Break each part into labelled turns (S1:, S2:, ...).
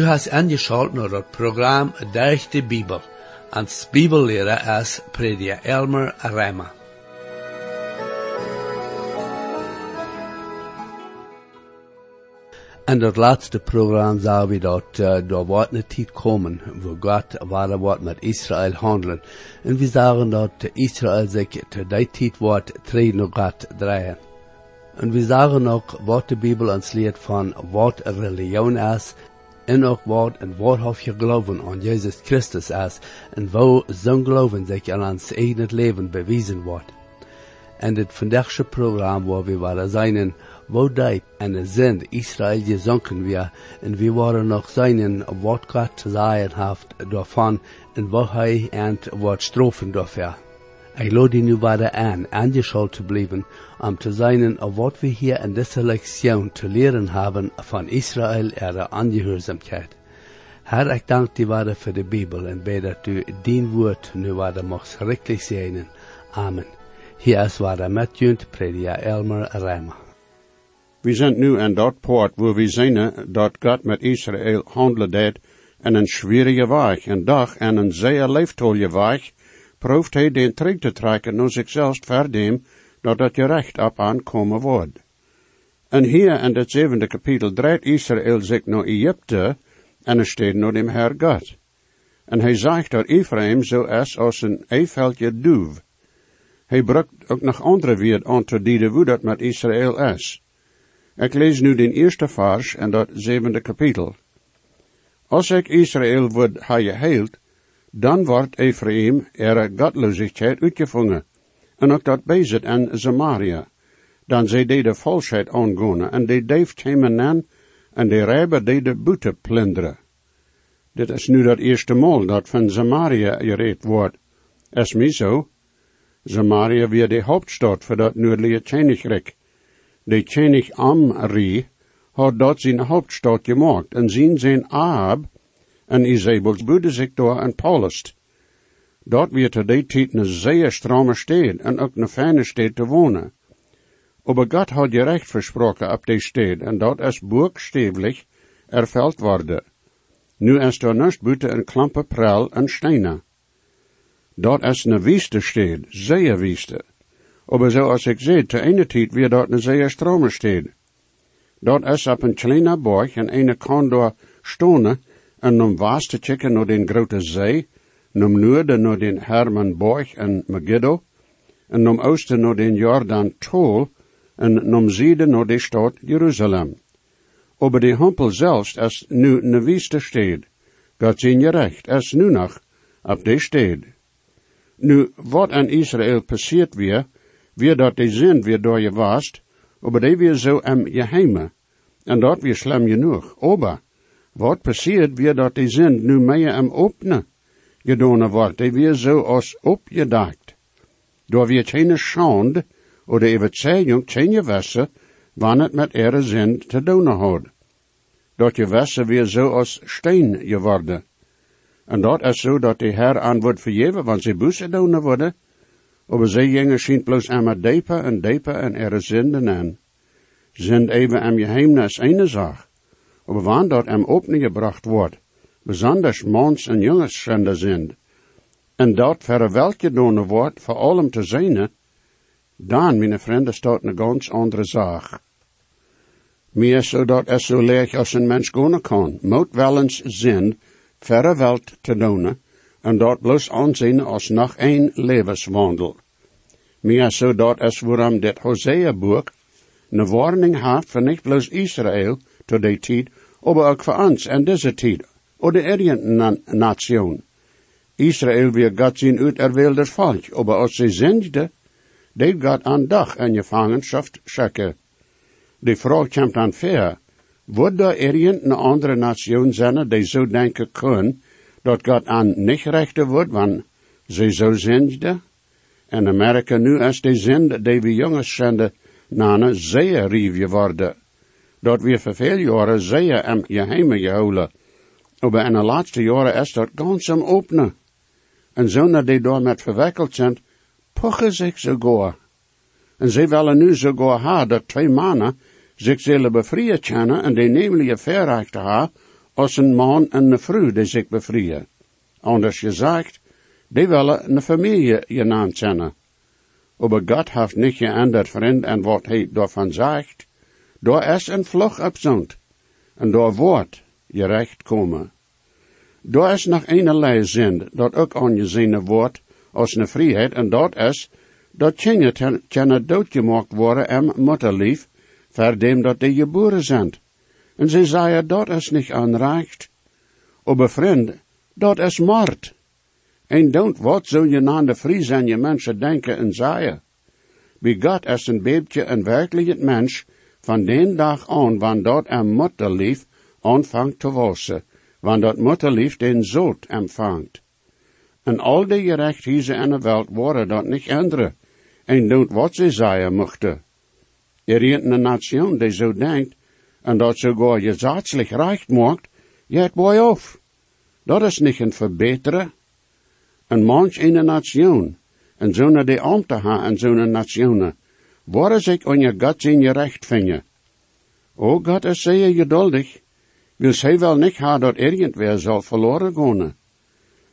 S1: Du hast angeschaltet naar het programma Durch de Bibel. Als Bibellehrer is prediker Elmer Reimer. En dat laatste programma zagen we dat uh, er wordt een tijd komen, wo God ware wordt met Israël handelen. En we zagen dat Israël zich te die tijd wordt treden op God draaien. En we zagen ook wat de Bijbel ons leert van wat religion is, en ook wat en waarhof je geloven aan Jezus Christus is, en wo zo'n geloven zich aan ons eigen leven bewezen wordt. En dit vandaagse programma waar we waren zijn, wo diep en zin Israël gezonken weer, en we waren nog zijn wat God te zeggen heeft daarvan, en wat hij en wat strofen dafür. Ik nu beide aan, aangeschalt te blijven, om te zijn wat we hier in deze lektion te leren hebben van Israël en de aangehoorzaamheid. Herr, ik dank die waarde voor de Bijbel en bid dat u dien woord nu waarde mag schrikkelijk zijn. Amen. Hier is waarde met junt prediker Elmer Reimer.
S2: We zijn nu aan dat poort waar we zien dat God met Israël handelde deed en een schwierige weg, en dag en een zeer leeftolle weg, proeft hij den terug te trekken naar zichzelf verdem, dat je recht op aankomen wordt. En hier in het zevende kapitel draait Israël zich naar Egypte, en er staat naar dem Herr God. En hij zegt dat Ephraim zo is als een eifeltje duw. Hij brengt ook nog andere weer aan te dienen hoe dat met Israël is. Ik lees nu den eerste vers en dat zevende kapitel. Als ik Israël wordt hij heilt, dan wordt Ephraim er godloosheid uitgevangen. En ook dat bezit en Samaria. Dan zij de de valsheid aangonen en de deeft hem aan en de rijber de de boete plunderen. Dit is nu dat eerste mal dat van Samaria gereed wordt. Is mij zo. Samaria weer de hoofdstad voor dat noordelijke Tjenigrik. De Tjenig Amri had dat zijn hoofdstad gemaakt en zien zijn Ahab en Isabels door en Paulus. Dort werd er die tijd een zeer strome stad en ook een fijne stad te wonen. Aber God had je recht versproken op die stad en dat is boekstevelijk erveld worden. Nu is er nust buiten een klampe prel en stenen. Dat is een wieste stad, zeer wieste. Aber zoals ik zei, te ene tijd weer dat een zeer strome stad. Dat is op een kleine borg en een kan door stonen en om was te checken naar den grote zee, om noorden naar den Hermanborg en Megiddo, en om oosten naar den Jordan Tol, en om zuiden naar de stad Jeruzalem. Over de Hampel zelfs is nu een wieste stad. God zien je recht, is nu nog op de stad. Nu, wat aan Israël passiert weer, weer dat de zin weer door je wast, aber die weer zo am geheime, en dat weer slim genoeg. Ober, wat passiert weer dat die zin nu meer am openen gedaan wordt, die weer zo als opgedacht. Door weer geen schande, oder overtuiging, geen gewässer, wanneer het met ihre zin te doen had. Dat gewässer weer zo als steen geworden. En dat is zo dat de Herr aan wordt vergeven, want ze bussen doen worden. Aber ze gingen schijnt bloos einmal dieper en dieper en ihre zinden aan. Sind even am geheimnis eine Sache. Dort am opgebracht wordt, besonders mans en jongensschender sind, en dat verwelk gedaan wordt, voor allem te zijn, dan, mijn vrienden, staat een ganz andere zaak. Meer zodat es zo leeg als een mens gaan kan, moet wel eens zin verre welt te doen, en dat bloos aanzien als nog een levenswandel. Meer zodat es waarom dit Hosea-boek een warning heeft voor niet bloos Israël tot die tijd, aber ook voor ons en deze tijd, oder irgendeine Nation. Israël weer God zijn uiterwählter Volk, aber als sie zendde, deed God aan dag en gevangenschaft schikken. De vraag komt aan ver, wordt er irgendeine andere Nation zijn die zo denken kunnen, dat God aan niet rechten wordt, want ze zo zendde? En Amerika nu is de zende die we jongens zenden, nane zeer rief geworden. Dat we voor veel jaren zeer am geheime gehouden. Maar in de laatste jaren is dat ganz openen. En zonder die door met verwikkeld zijn, pochen zich sogar. En ze willen nu sogar ha dat twee mannen zich zullen bevrijen kunnen en de nemelijke verrechten ha als een man en een vrouw die zich bevrijen. Anders gezegd, die willen een familie genaamd zijn. Aber Gott heeft niet geändert, vriend, en wat hij daarvan zegt. Daar is een vlug opzond, en daar wordt je recht komen. Daar is nog een zin, dat ook aangezien wordt als een vrijheid, en dat is, dat kinderen kunnen doodgemaakt worden en mutterlief, voor dem dat die geboren zijn. En ze zeiden, dat is niet aanrecht. Aber vriend, dat is moord. En don't wat zo je na de vrij en je mensen denken en zeggen. Bij God is een babytje een werkelijk het mens, van den dag aan, wanneer een mutterlief aanvangt te wassen, wanneer dat mutterlief den zoot empfangt. En al die gerechtigheden in de wereld worden dat niet andere, en doet wat ze zeggen mochten. Er is een nation die zo denkt, en dat sogar gesetzlich recht maakt, het boy auf. Dat is niet een verbeteren. En manch een nation, en zo'n die amte ha en zo'n nationen, waar zich on je God in je recht vinden. O God is zeer geduldig, wil zij wel niet ha dat irgendwer zal verloren gaan.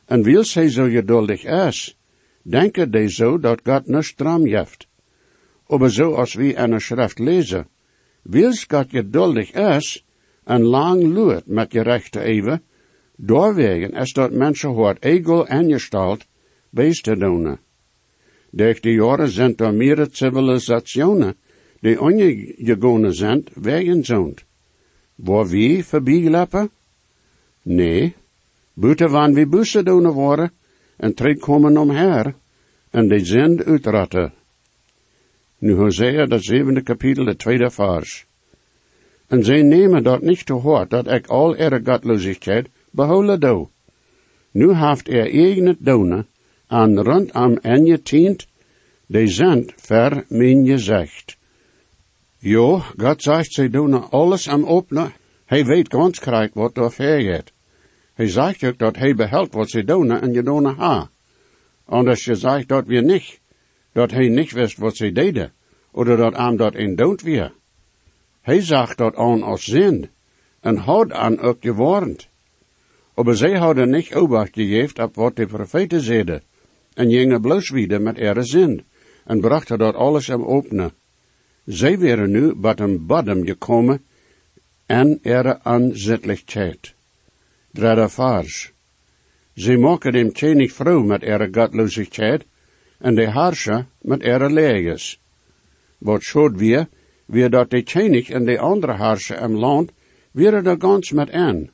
S2: En wil zij zo geduldig is, denken die zo dat God niet stram heeft. Aber zo als wie in de schrift lezen, wils God geduldig is en lang luurt met je rechte even, doorwegen is dat mensen hoort ego en gestalt beest te doen. Durch die jaren zijn er meer civilisationen die ongegonen zijn wegen zond. Waar wie voorbijlopen? Nee, buiten van wie bussen doen worden en terugkomen omher en die zend uitratten. Nu Hosea, dat zevende kapitel, de tweede vers. En zij nemen dat niet te hoort, dat ik al ihre gottlosigheid behouden doe. Nu heeft er eigen donen aan rondom en je tient, die zijn ver mijn gezegd. Jo, God zegt, zij doen alles am openen. Hij weet ganz krijgt wat er vergeet. Hij zegt ook dat hij behelt wat ze doen en je doen ha. Anders je zegt dat we niet dat hij niet wist wat ze deden, of dat aan dat in dood weer. Hij zag dat aan als zin, en had aan ook gewarnd. Maar zij hadden niet obacht gegeven op wat de profeten zeiden, en gingen bloos wieder met ihre zin, en brachten dat alles hem openen. Zij waren nu bij een bodem gekomen, en ihre aanzittelijkheid. Derde vers. Zij maken dem tjenig vrouw met ihre gottlosigheid, en de harscher met ihre leges. Wat schoot wir, wie dat de tjenig en de andere harscher im land, weer er gans met en.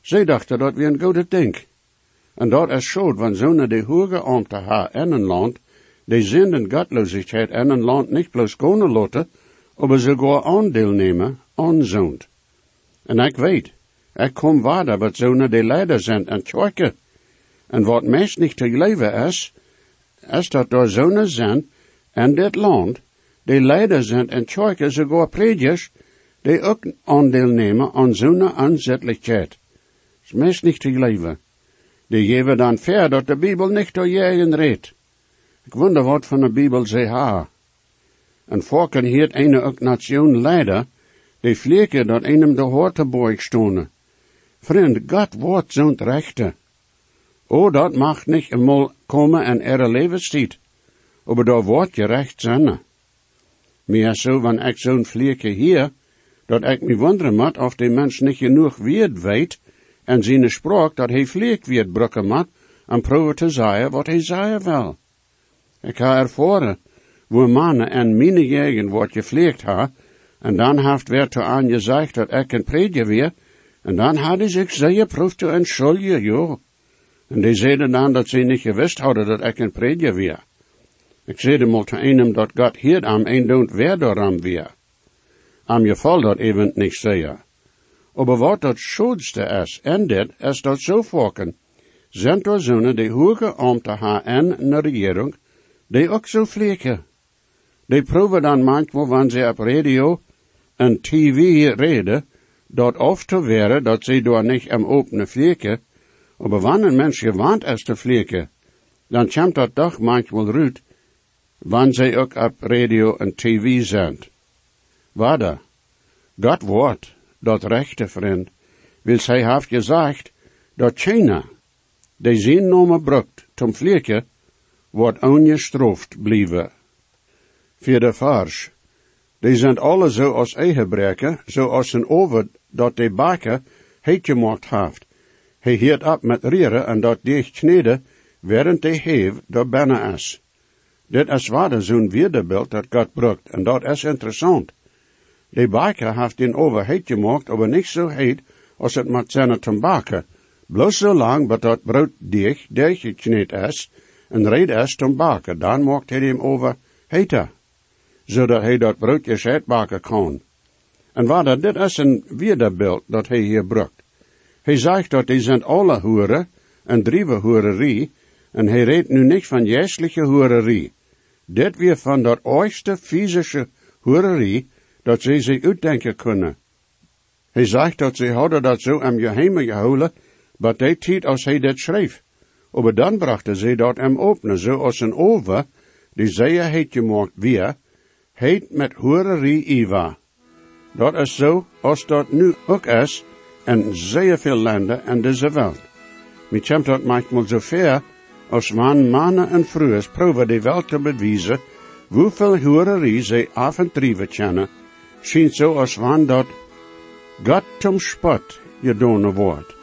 S2: Zij dachten dat we een goede denk. En dat is schoot, want zo'n de hoge ambte ha in een land, die zenden gottlosigheid in een land niet bloos kunnen laten, maar sogar aandeel nemen aan zoont. En ik weet, ik kom waarder wat zo'n de leider zijn en tjoike. En wat meest niet te leven is, is dat door zonen zijn en dit land, die leider zijn en tjoike sogar predikers, die ook aandeel nemen aan zo'n aanzettelijkheid. is meest niet te leven. Die geven dan ver dat de Bijbel niet door jegen redt. Ik wonder wat van de Bijbel ze ha. En volken hier een ook nation leider, die vliegen dat einem de hortenborg stonen. Vriend, God wordt zo'n rechte. O, dat mag niet eenmaal komen en er levenstijd. Maar daar wordt je recht zijn. Meer zo, wanneer ik zo'n vliegje hier, dat ik me wonderen moet of die mens niet genoeg weet weet, en zijn spraak dat hij vlieg weer brukken moet, en probeert te wat hij zeggen wil. Ik ga ervaren, wo mannen en mine jegen wordt gevleegd ha, en dan heeft weer te aan gezegd dat ik een predje weer, en dan hadden zich zeer proef te entschuldigen, jo. En die zeiden dan dat ze niet gewist hadden dat ik een predje weer. Ik zeide mal te einem dat God hier am een doet weer door am weer. Am je val dat even niet zeggen. Aber wat dat schoonste is, en dit is dat zo volken, zijn door zonen die hoge ambte ha en de regering, die ook zo vliegen. Die proeven dan manchmal, wanneer ze op radio en tv reden, dat of te weren dat ze door niet am opene vliegen, aber wanneer een mens gewand is te vliegen, dan komt dat toch manchmal ruut, wanneer ze ook op radio en tv zijn. Waarde, dat woord, dat rechte vriend, weil zij heeft gezegd dat China, die zijn nomen brukt zum wordt ongestraft blijven. Voor de vers. Die zijn alle zo als eigebreker, zo als een over dat de baker heet gemaakt heeft. Hij hield op met rieren en dat die kneden, während de heef door bijna is. Dit is waarde zo'n weerbeeld dat God brukt, en dat is interessant. De baker heeft den over heet gemaakt, aber niet zo heet als het met zijn bakken. Bloos zo lang, dat dat brood dicht, dichtgekneed is, en red is te bakken. Dan maakt hij hem over heter, zodat hij dat broodje schet bakken kan. En wat dit is een weerbeeld dat hij hier brukt. Hij zegt dat die zijn alle hoeren en drieve hoererie, en hij redt nu niet van jesliche hoererie. Dit weer van dat ooiste fysische hoererie, dat ze zich uitdenken kunnen. Hij zegt dat ze hadden dat zo am geheime gehouden, maar die tijd als hij dit schreef. Maar dan brachten ze dat hem openen, zo als een over, die zeer heet gemaakt weer, heet met hoererie Iva. Dat is zo als dat nu ook is in zeer veel landen in deze wereld. Mij komt dat manchmal zo ver, als man, mannen en vrouwen proeven de welt te bewijzen, hoeveel hoererie ze af en trieven kennen, schijnt zo als man dat God zum spot gedaan wordt.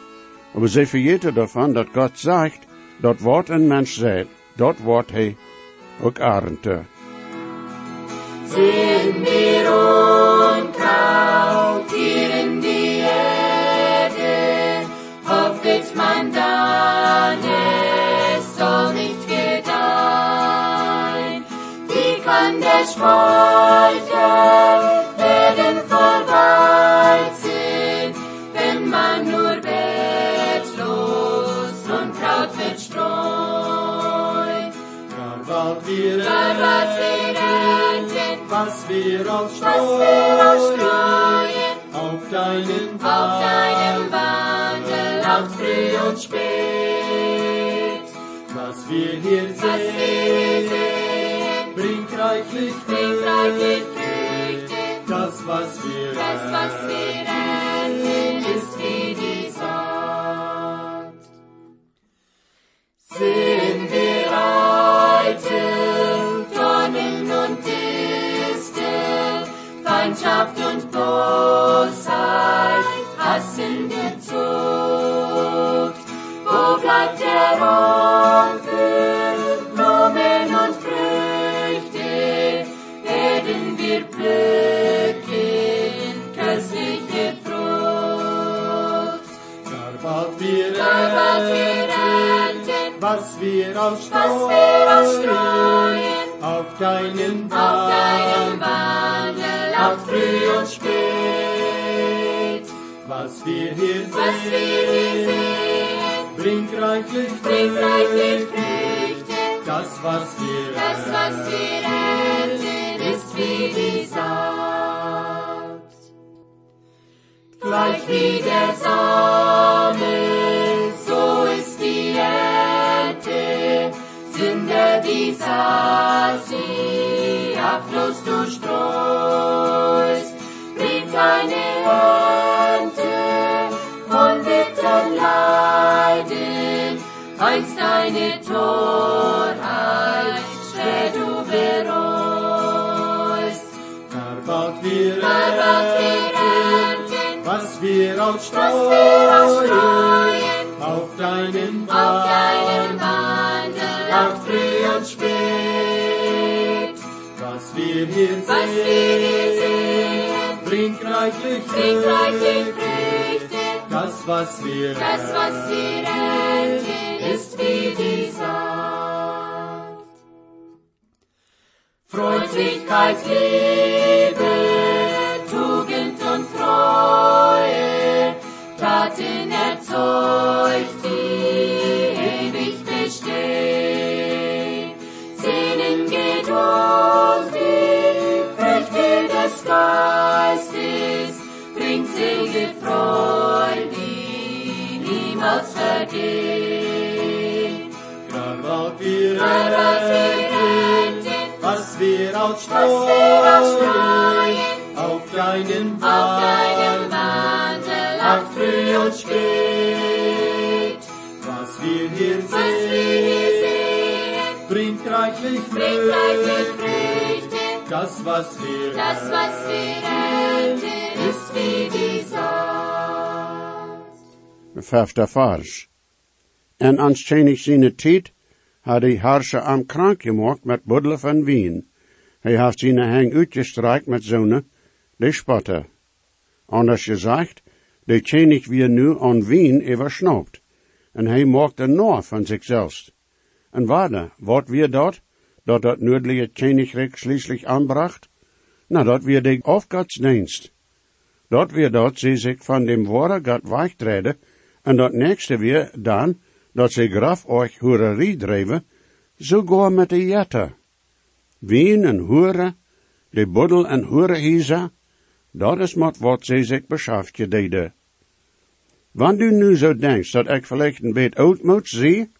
S2: Maar ze vergeten daarvan dat God zegt, dat wat een mens zegt, dat wordt hij ook arente.
S3: Sind wir unkraut hier in die Erde, hoffet man dann, es soll nicht gedeihen. Wie kann der Speicher
S4: reichlich. Früchte. Das, was wir
S3: Das, was wir ernten, ist wie die Saat. Sind wir eitel, Dornen und Distel, Feindschaft und Bosheit, hassende Zucht. Wo bleibt der Onkel, wir was wir ausstreuen,
S4: auf deinen
S3: auf deinem
S4: Wandel,
S3: Wandel, auch früh und spät.
S4: was wir hier
S3: Was wir hier
S4: sehen,
S3: sehen,
S4: bringt reichlich
S3: bringt reichlich
S4: Früchte.
S3: Früchte.
S4: Das, was wir
S3: Das, was wir ernten, ist wie die Saat. Gleich wie der Same, was wir
S4: auf deinen
S3: auf deinem
S4: Wandel,
S3: auch früh und spät.
S4: was wir hier
S3: Was
S4: sehen, bringt reichlich. Früchte. Das, was wir
S3: Das, was wir ernten, ist wie die Saat. Freundlichkeit, Liebe,
S4: Das, was wir
S3: Das, was wir ernten, ist wie die Saat.
S2: Vijfde vers. En aanschijnig zijn tijd had hij harsje am krank gemaakt met buddelen van wien. Hij heeft zijn hang uitgestreikt met zonen, die spotten. Anders gezegd, de tjenig weer nu aan wien oversnaubt. En hij maakt een noor van zichzelf. En waarde, wat weer dat, dat dat noordelijke tjenigrecht schließlich aanbracht? Nou, dat weer de afgodsdienst. Dat weer dat ze zich van dem ware God wegtreden, en dat nächste weer dan, dat ze graf euch hurerie dreven, sogar met de jette. Wien en hure, de buddel en hurehiza, dat is met wat ze zich beschaft deden. Wanneer du nu zo denkt dat ik vielleicht een beetje oud moet zie,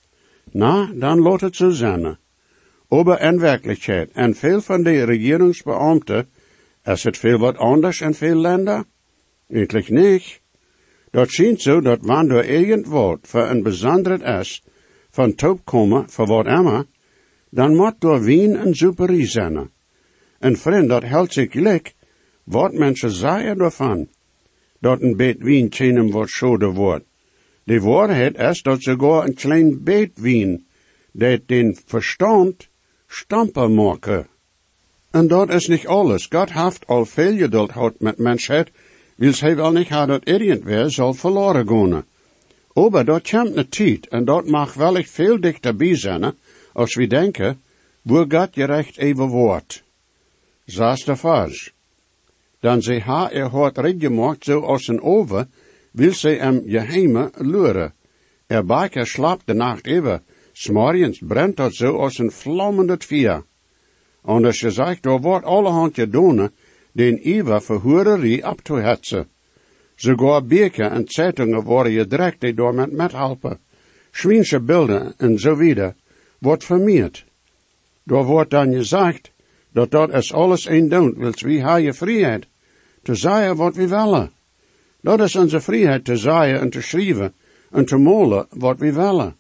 S2: na, dan laat het zo zijn. Aber in werkelijkheid, en veel van de regeringsbeamten, is het veel wat anders in veel landen? Eigenlijk niet. Dat schijnt zo dat wanneer irgend wat voor een besonderd is, van top komen voor wat immer, dan moet door wien een superie zijn. En vriend, dat helpt zich gelijk, wat mensen zeggen daarvan, dat een beet wien tjenem wat schode wordt. De waarheid is dat sogar een klein beet wien, dat den verstand stampen maken. En dat is niet alles. God heeft al veel geduld gehad met mensheid, wils hij wel niet had dat irgendwer zal verloren gaan. Aber dat komt een tijd, en dat mag wellicht veel dichterbij zijn, als we denken, wo God gerecht even wordt. Zaas de. Dan ze ha er hart red gemaakt zo als over, wil ze hem geheime luren. Er baker slaapt de nacht even, smorgens brennt dat zo als een vlammende vier. Anders gezegd, er wordt allerhand gedaan, den Iwa voor hurerie op te hetsen. Sogar en Zeitungen worden gedrekt die door met methelpen. Schwiensche beelden en zo wieder wordt vermeerd. Door wordt dan gezegd, dat dat is alles een doen, wils wie ha je vrijheid, te zeggen wat we willen. Dat is onze vrijheid te zeggen en te schrijven en te molen wat we willen.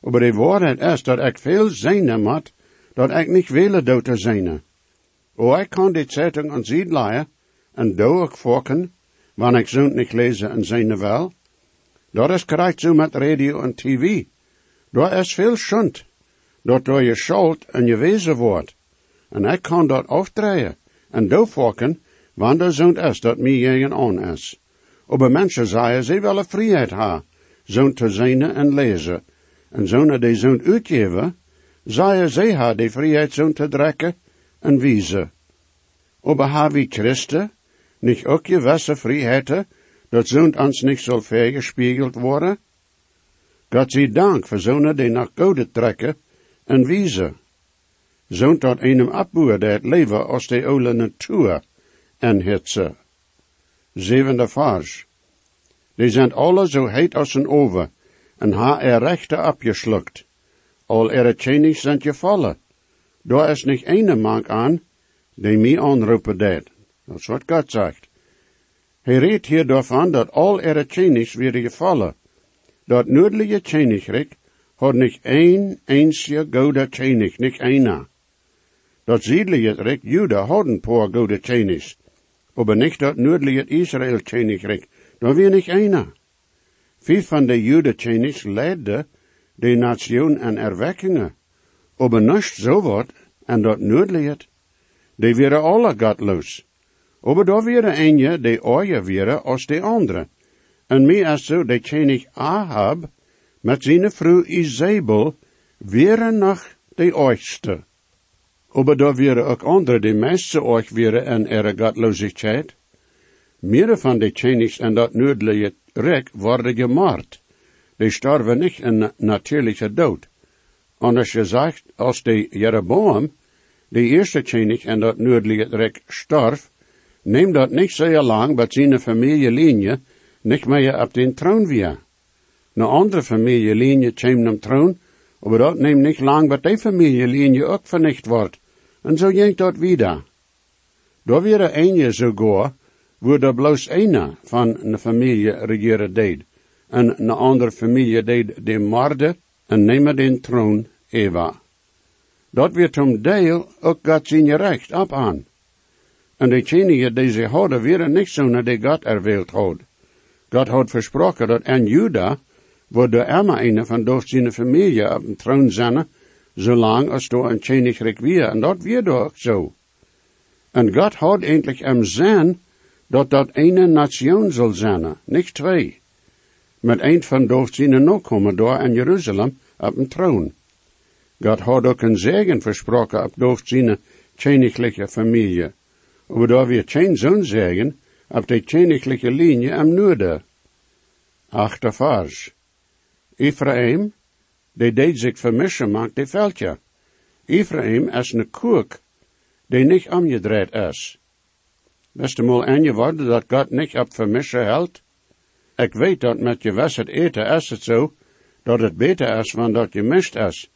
S2: Maar de waarheid is dat ik veel zijn moet, dat ik niet willen dood zijn. O, ik kan die Zeitung aan zien leien, en doe ik volken, wanneer ik zond niet lezen en zijn wel. Dat is correct zo met radio en tv. Daar is veel schund, dat door je schuld en je wezen wordt. En ik kan dat afdraaien, en doe volken, wanneer zond is dat mij tegen aan is. Aber mensen zeggen, ze willen vrijheid ha, zo'n te zijn en lezen. En zo'n die zo'n uitgeven, zeggen ze ha die vrijheid zo'n te trekken en wijzen. Aber ha wie Christen, nicht ook gewisse vrijheden, dat zo'n ons niet zal vergespiegeld worden? God zij dank voor zo'n die naar gouden trekken en wijzen. Zo'n dat einem abboer dat leven als de oude natuur en hitze. Zevende vers. Die zijn alle zo heet als een oven, en ha er rechte abgeschluckt. Al er tjenig zijn gevallen. Daar is niet ene mank aan, die mij aanroepen deed. Dat is wat God zegt. Hij redt hier daarvan dat al er tjenigs weer gevallen. Dat noordelijke tjenigrik had niet één einzige goede tjenig, niet ena. Dat zuidelijke rijk Juda had een paar goede tjenigs, aber nicht dat noordelijke Israël tjenigrik, dat weer niet ena. Vijf van de Juda tjenigs leidden de nation en erwekkingen, aber nicht zo wat en dat noordelijke. Die waren alle godloos. Aber da wäre eine, die euer wäre als die andere. En mij is zo, de tjenig Ahab, met zijn vrouw Isabel, wäre nog de oudste. Aber da wäre ook andere, die meeste euch wäre en ihre gottlosigkeit. Mehrere van de tjenigs en dat noordelijke rijk worden gemoord. Die starven niet een natuurlijke dood. Anders gezegd, als de Jeroboam, de eerste tjenig en dat noordelijke rijk starf, neemt dat niet zeer lang, dat zijn familielinie niet meer op den troon weer. Een andere familielinie komt op troon, maar dat neemt niet lang, dat die familielinie ook vernicht wordt. En zo ging dat wieder. Daar weer een sogar, wo er bloos ene van een familie regeren deed, en een andere familie deed de marde en nemen den troon Eva. Dat werd om deel ook God zijn recht op aan. En de tjenige die ze hadden, waren niet zo de God erwählt had. God had versproken dat en Juda, wordt de arme ene van door zijn familie op de troon zijn, zolang als door een tjenigrik weer. En dat werd ook zo. En God had eindelijk hem zijn, dat dat ene nation zal zijn, niet twee. Met een van door zijn nog komen door in Jeruzalem op een troon. God had ook een zegen versproken op tjenigliche familie. Waardoor we geen zo'n zegen op de tjenigliche linie am noorden. Achter vers. Ephraim, die deed zich vermischen maakt de veldje. Ephraim is een koek, die niet omgedraaid is. Beste mal aangeworden dat God niet op vermischen helpt? Ik weet dat met je het eten is het zo, dat het beter is van dat je mist is.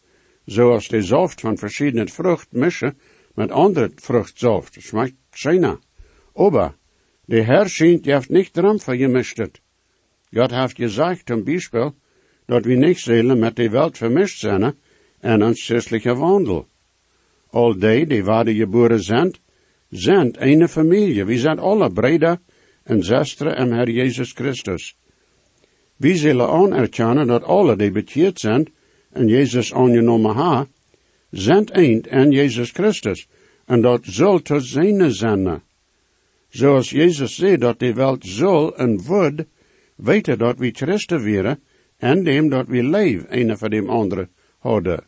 S2: Zoals de zoft van verschillende vrucht mischen met andere vruchtzoft. Schmeckt schijner. Aber, de Herr schijnt je niet voor je mistet. God heeft gezegd, zum Beispiel, dat we niet zullen met de Welt vermischt zijn en christelijke wandel. Al die, die waarde geboren zijn, zijn een familie. We zijn alle breder en zusteren en Herr Jezus Christus. We zullen anerkennen dat alle die bekeerd zijn en Jezus aangenomen ha, zijn een en Jezus Christus. En dat zal te zijn zijn. Zoals Jezus zei dat de welt zal en wordt, weten dat we Christen weren en dem dat we leven een van dem andere hadden.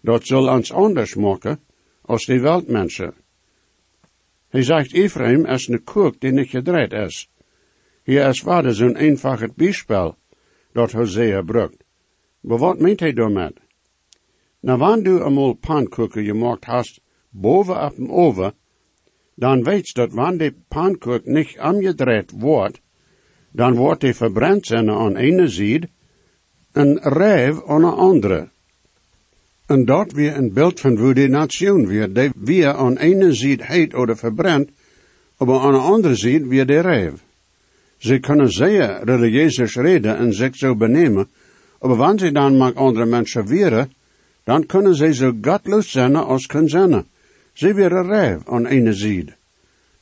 S2: Dat zal ons anders maken als de weltmensen. Hij zegt Ephraim is een koek die niet gedraaid is. Hier is vader zo'n eenvoudig bijspel dat Hosea brukt. Maar wat meent hij daarmee? Nou, wanneer du eenmaal pankoeken gemaakt hast, boven op dem oven, dan weet dat wanneer de pankoek niet omgedraaid wordt, dan wordt hij verbrand aan ene zijde, een rijf aan de andere. En dat weer een beeld van hoe de nation weer, die weer aan ene zijde heet of verbrand, maar aan de andere zijde weer de rijf. Ze kunnen zeer religieus reden en zich zo benemen, maar wanneer ze dan met andere mensen weren, dan kunnen ze zo godloos zijn als kunnen zijn. Ze weer rijf aan ene zijde.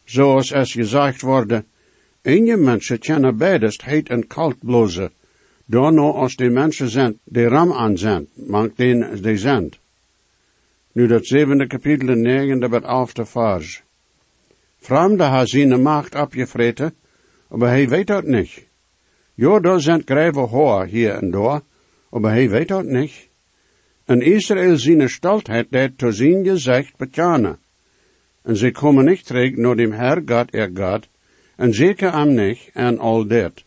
S2: Zoals es gezegd worden, je mensen kennen beidest heet en koud blozen, door nou als die mensen zijn, die ram aan zijn, mank den die zijn. Nu dat zevende kapitel en negende bij elfde vers. Vreemde ha zijn macht opgevreten, maar hij weet dat niet. Jo, daar zijn grijve hoor hier en daar, maar hij weet dat niet. En Israël zijn stoltheid deed te zien gezegd betjanen. En ze komen niet terug naar dem Herr God er God, en zeker am niet en al dit.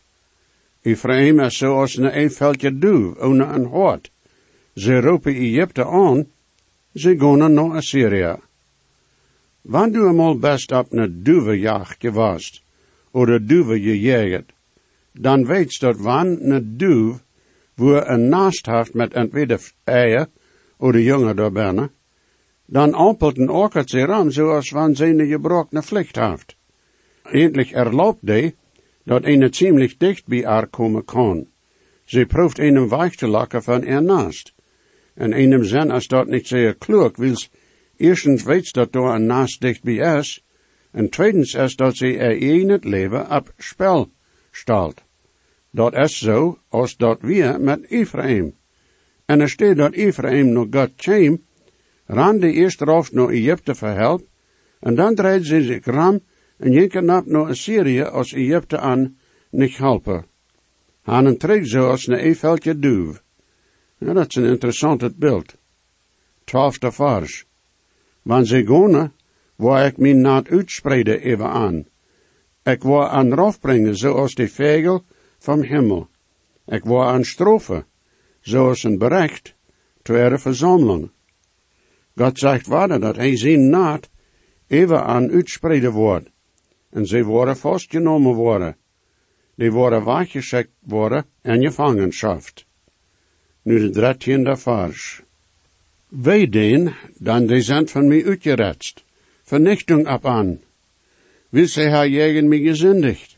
S2: Ephraim is zoals een eenveldje duw, ohne een hoort. Ze roepen Egypte aan, ze gaan naar Assyrië. Wanneer du eenmaal best op een duwenjacht gewast, oder duwe gejaagd, dan weet dat wanneer een duw, wo een naast heeft met entweder eieren, oder jongen daar dan ampelt een orkert zich aan zoals wanneer ze een gebroken vlicht heeft. Eindelijk erlaubt die, dat een ziemlich dicht bij haar komen kan. Ze proeft een te lakken van er naast. En einem zin als dat niet zeer klug, wils eerstens weet dat door een naast dicht bij is, en tweedens is dat ze er in het leven op spel stelt. Dat is zo als dat weer met Ephraim. En staat dat Ephraim nog God kwam, ran de eerste hoofd naar Egypte verhelp, en dan draait ze zich ram en jinken nap naar Assyrië als Egypte aan niet helpen. Han een trek zoals een eveldje duw. Ja, dat is een interessant beeld. Twaalfde vers. Wanneer ze gaan, waar ik mijn naad uitspreiden even aan. Ik wil aan rof brengen zoals de vegel van hemel. Ik wil aan strofen, zoals een berecht, ter verzameling. God zegt waarde dat hij zijn naad even aan uitspreiden wordt. En ze worden vastgenomen worden. Die worden weggeschikt worden en gevangenschaft. Nu de dertiende vers. Wij den, dan die zijn van mij uitgeretst. Vernichtung ab an. Wie sie ha jegen mich gesündigt.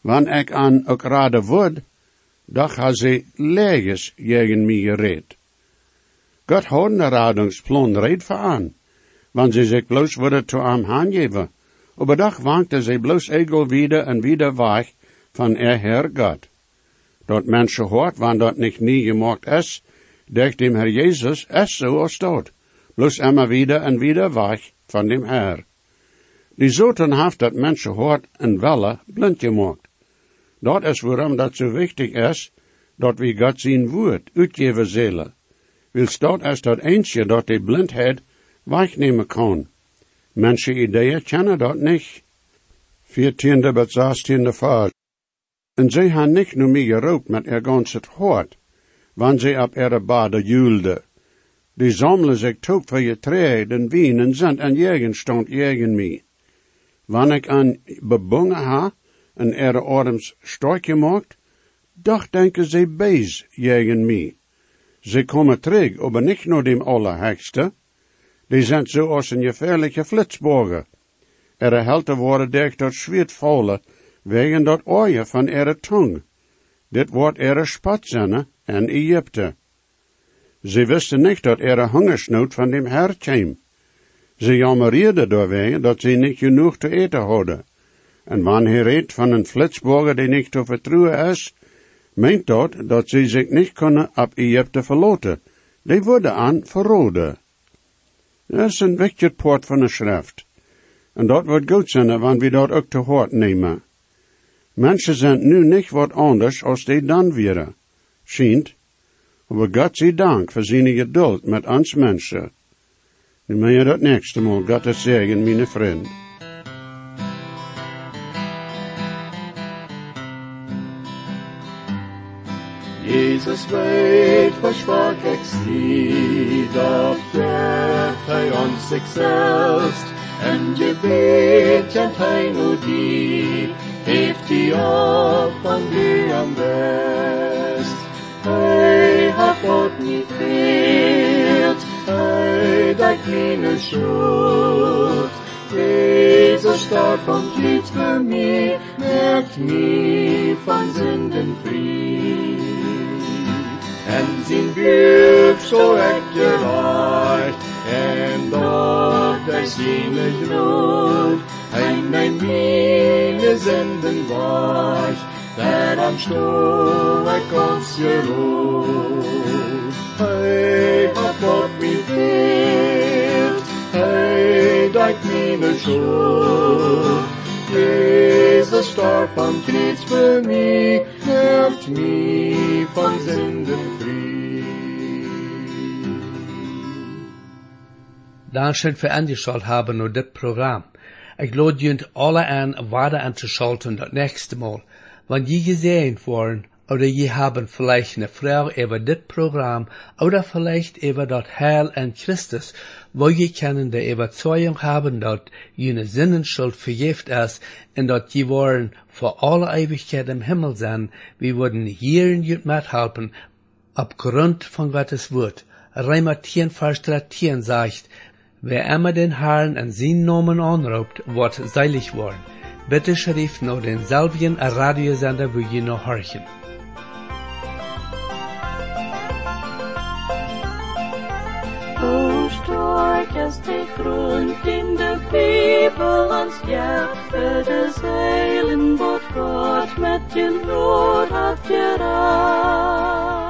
S2: Wann ik an ook raden word, doch ha sie leges jegen mich gereed. Gott hat een radungsplan red voor aan, wann sie sich bloß würde zu am handgeven. Aber doch wankte sie bloß egel wieder und wieder weich von er Herr Gott. Dort Menschen hort, wann dort nicht nie gemacht ist, denkt dem Herr Jesus, es so als dort. Bloß immer wieder und wieder weich von dem Herr. Die zoten haft dat Menschen hort en welle blind gemacht. Dort is waarom dat so wichtig is, dat wie Gott zijn woord uitgeven zullen. Wils dat is dat eentje dat die blindheid wegnemen kan. Mensen ideeën kennen dat niet. Viertiende bis zestiende vers. En zij han niet nu meer gerookt met er ganset hort, wanneer zij op ihre bade julde. Die sammelen zich toch voor je treden, en wien en zend en jegen stond jegen mij. Wanneer ik aan bebongen ha, en ihre orems stark gemacht, doch denken zij bees jegen mij. Ze komen terug, aber nicht nur dem Allerhöchste, die sind so als een gefährliche Flitzborger. Ihre Helte worden dicht dort schwert wegen dat oje van ihre tong. Dit wordt ihre spatzenne en Egypte. Ze wisten niet dat ihre hungersnood van dem Herr kwam. Ze jammerierden doorwege dat ze niet genoeg te eten hadden. En wanneer redt van een flitsburger die niet te vertrouwen is, meent dat dat ze zich niet kunnen op Egypte verloten. Die worden aan verroden. Dat is een wichtig poort van de schrift. En dat wordt goed zijn, wanneer we dat ook te hoort nemen. Mensen zijn nu niet wat anders als die dan waren. Schijnt. Maar God zij dank voor zijn geduld met ons mensen. Nu moet je dat nächste Mal het zeggen, mijn vriend.
S4: Jesus weet versprach ik zie, doch geeft hij ons zichzelf. En je weet, kent hij nu die, heeft die op van die am best. Hij hat God niet veert, hij dekt meine schuld. Jesus starb und litt für mich, merkt mich von Sünden frei. En zijn buik zo echt gereicht, en dort er seine Grund, en mijn meine Sünden weich, der am Stuhl ik ons geruht. Hey, hat Gott mich geirrt, hey, deit meine Schuld. Jesus starb am Kreuz für mich, mich von Sünden frei.
S1: Dankeschön für angeschaut haben und das Programm. Ich lade junt alle an, weiter anzuschalten das nächste Mal. Wenn die gesehen worden, oder je haben vielleicht eine Frau über das Programm, oder vielleicht über das Heil an Christus, wo je können der Überzeugung haben, dass jene Sinnenschuld vergift ist, und dass je wollen vor alle Ewigkeit im Himmel sein, wir würden hier in jut mithelfen, aufgrund von Gottes Wort. Reimer 10, Vers 13 sagt, wer immer den Herrn an seinen Namen anruft, wird seilig worden. Bitte schrift noch den selben Radiosender, wo je noch horchen.
S3: I steeds take in de people and scheppen de zeilen, but God met je nood had je raad.